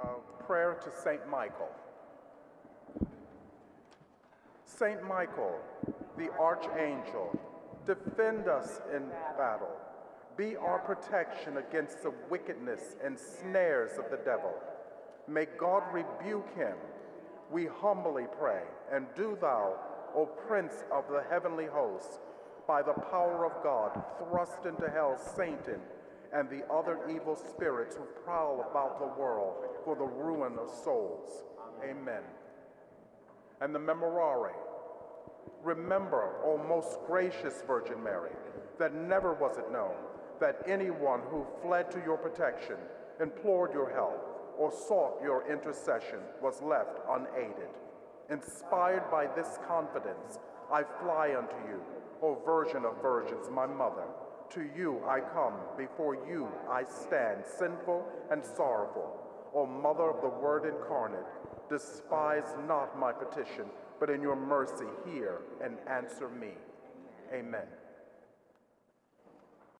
uh, prayer to Saint Michael. Saint Michael, the archangel, defend us in battle. Be our protection against the wickedness and snares of the devil. May God rebuke him, we humbly pray. And do thou, O Prince of the heavenly hosts, by the power of God, thrust into hell Satan and the other evil spirits who prowl about the world for the ruin of souls. Amen. And the Memorare. Remember, O most gracious Virgin Mary, that never was it known that anyone who fled to your protection, implored your help, or sought your intercession was left unaided. Inspired by this confidence, I fly unto you, O Virgin of Virgins, my mother. To you I come, before you I stand, sinful and sorrowful. O Mother of the Word incarnate, despise not my petition, but in your mercy hear and answer me. Amen.